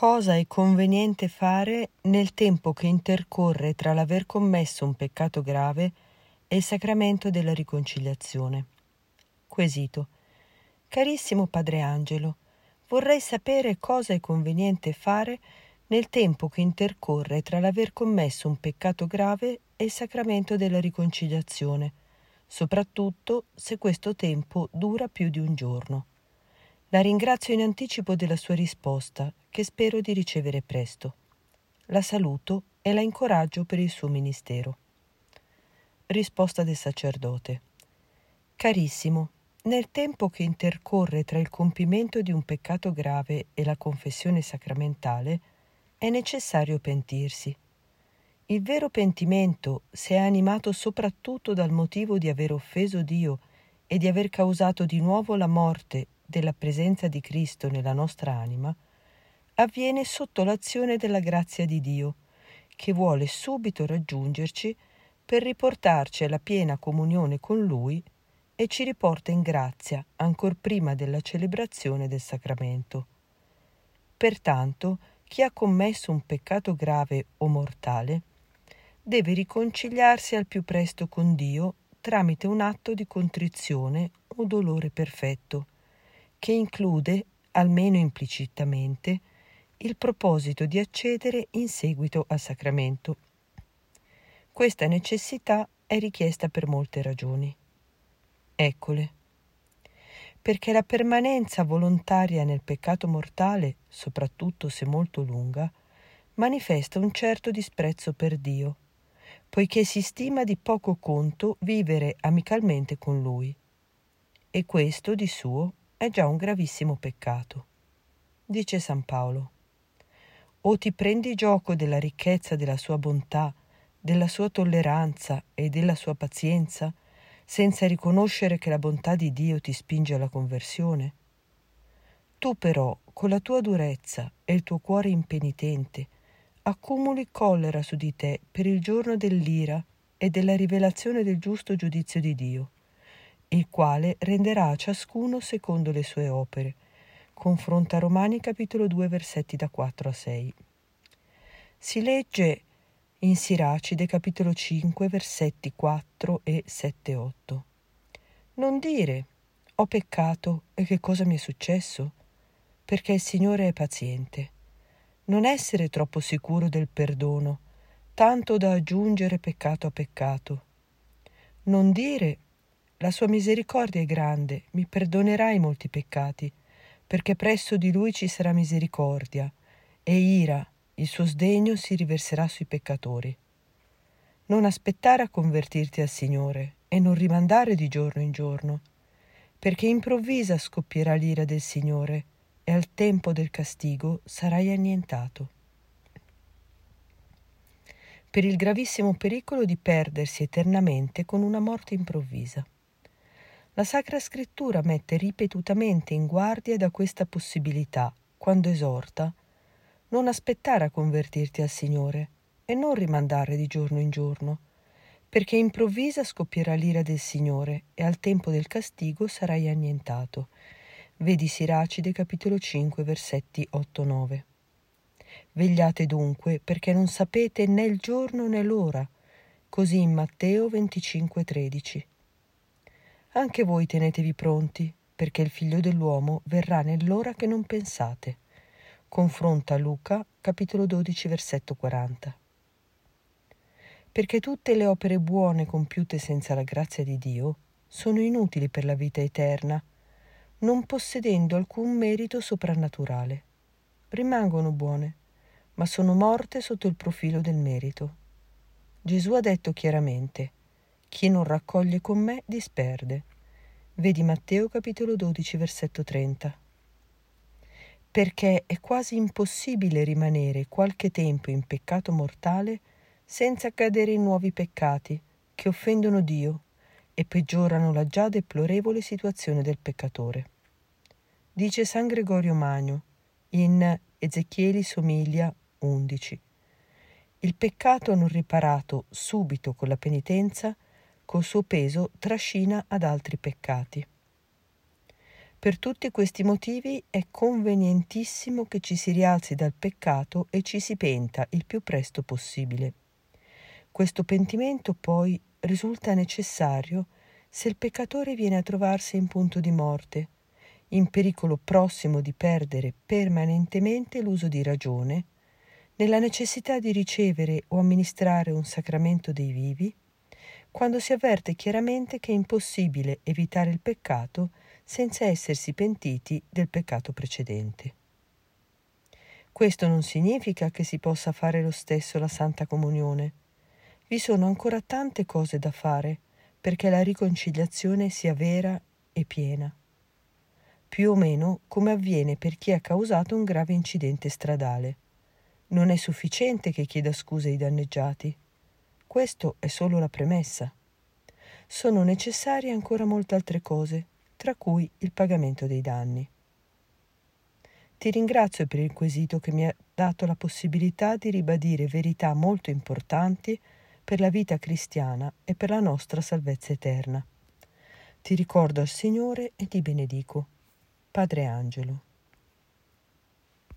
Cosa è conveniente fare nel tempo che intercorre tra l'aver commesso un peccato grave e il sacramento della riconciliazione? Quesito. Carissimo Padre Angelo, vorrei sapere cosa è conveniente fare nel tempo che intercorre tra l'aver commesso un peccato grave e il sacramento della riconciliazione, soprattutto se questo tempo dura più di un giorno. La ringrazio in anticipo della sua risposta, che spero di ricevere presto. La saluto e la incoraggio per il suo ministero. Risposta del sacerdote. Carissimo, nel tempo che intercorre tra il compimento di un peccato grave e la confessione sacramentale, è necessario pentirsi. Il vero pentimento, se è animato soprattutto dal motivo di aver offeso Dio e di aver causato di nuovo la morte della presenza di Cristo nella nostra anima, avviene sotto l'azione della grazia di Dio, che vuole subito raggiungerci per riportarci alla piena comunione con Lui e ci riporta in grazia ancor prima della celebrazione del sacramento. Pertanto, chi ha commesso un peccato grave o mortale deve riconciliarsi al più presto con Dio tramite un atto di contrizione o dolore perfetto che include, almeno implicitamente, il proposito di accedere in seguito al sacramento. Questa necessità è richiesta per molte ragioni. Eccole. Perché la permanenza volontaria nel peccato mortale, soprattutto se molto lunga, manifesta un certo disprezzo per Dio, poiché si stima di poco conto vivere amicalmente con Lui. E questo di suo è già un gravissimo peccato. Dice San Paolo, o ti prendi gioco della ricchezza della sua bontà, della sua tolleranza e della sua pazienza, senza riconoscere che la bontà di Dio ti spinge alla conversione? Tu però, con la tua durezza e il tuo cuore impenitente, accumuli collera su di te per il giorno dell'ira e della rivelazione del giusto giudizio di Dio il quale renderà a ciascuno secondo le sue opere. Confronta Romani capitolo 2 versetti da 4 a 6. Si legge in Siracide capitolo 5 versetti 4 e 7-8. Non dire ho peccato e che cosa mi è successo? Perché il Signore è paziente. Non essere troppo sicuro del perdono, tanto da aggiungere peccato a peccato. Non dire la sua misericordia è grande, mi perdonerà i molti peccati, perché presso di lui ci sarà misericordia, e ira, il suo sdegno si riverserà sui peccatori. Non aspettare a convertirti al Signore e non rimandare di giorno in giorno, perché improvvisa scoppierà l'ira del Signore e al tempo del castigo sarai annientato. Per il gravissimo pericolo di perdersi eternamente con una morte improvvisa. La Sacra Scrittura mette ripetutamente in guardia da questa possibilità quando esorta non aspettare a convertirti al Signore e non rimandare di giorno in giorno, perché improvvisa scoppierà l'ira del Signore e al tempo del castigo sarai annientato. Vedi Siracide capitolo 5 versetti 8-9. Vegliate dunque perché non sapete né il giorno né l'ora, così in Matteo 25 13. Anche voi tenetevi pronti, perché il figlio dell'uomo verrà nell'ora che non pensate. Confronta Luca, capitolo 12, versetto 40. Perché tutte le opere buone compiute senza la grazia di Dio sono inutili per la vita eterna, non possedendo alcun merito soprannaturale. Rimangono buone, ma sono morte sotto il profilo del merito. Gesù ha detto chiaramente chi non raccoglie con me disperde. Vedi Matteo capitolo 12 versetto 30. Perché è quasi impossibile rimanere qualche tempo in peccato mortale senza cadere in nuovi peccati che offendono Dio e peggiorano la già deplorevole situazione del peccatore. Dice San Gregorio Magno in Ezechieli Somiglia 11. Il peccato non riparato subito con la penitenza col suo peso trascina ad altri peccati. Per tutti questi motivi è convenientissimo che ci si rialzi dal peccato e ci si penta il più presto possibile. Questo pentimento poi risulta necessario se il peccatore viene a trovarsi in punto di morte, in pericolo prossimo di perdere permanentemente l'uso di ragione, nella necessità di ricevere o amministrare un sacramento dei vivi, quando si avverte chiaramente che è impossibile evitare il peccato senza essersi pentiti del peccato precedente. Questo non significa che si possa fare lo stesso la Santa Comunione. Vi sono ancora tante cose da fare perché la riconciliazione sia vera e piena. Più o meno come avviene per chi ha causato un grave incidente stradale. Non è sufficiente che chieda scuse ai danneggiati. Questo è solo la premessa. Sono necessarie ancora molte altre cose, tra cui il pagamento dei danni. Ti ringrazio per il quesito che mi ha dato la possibilità di ribadire verità molto importanti per la vita cristiana e per la nostra salvezza eterna. Ti ricordo al Signore e ti benedico. Padre Angelo.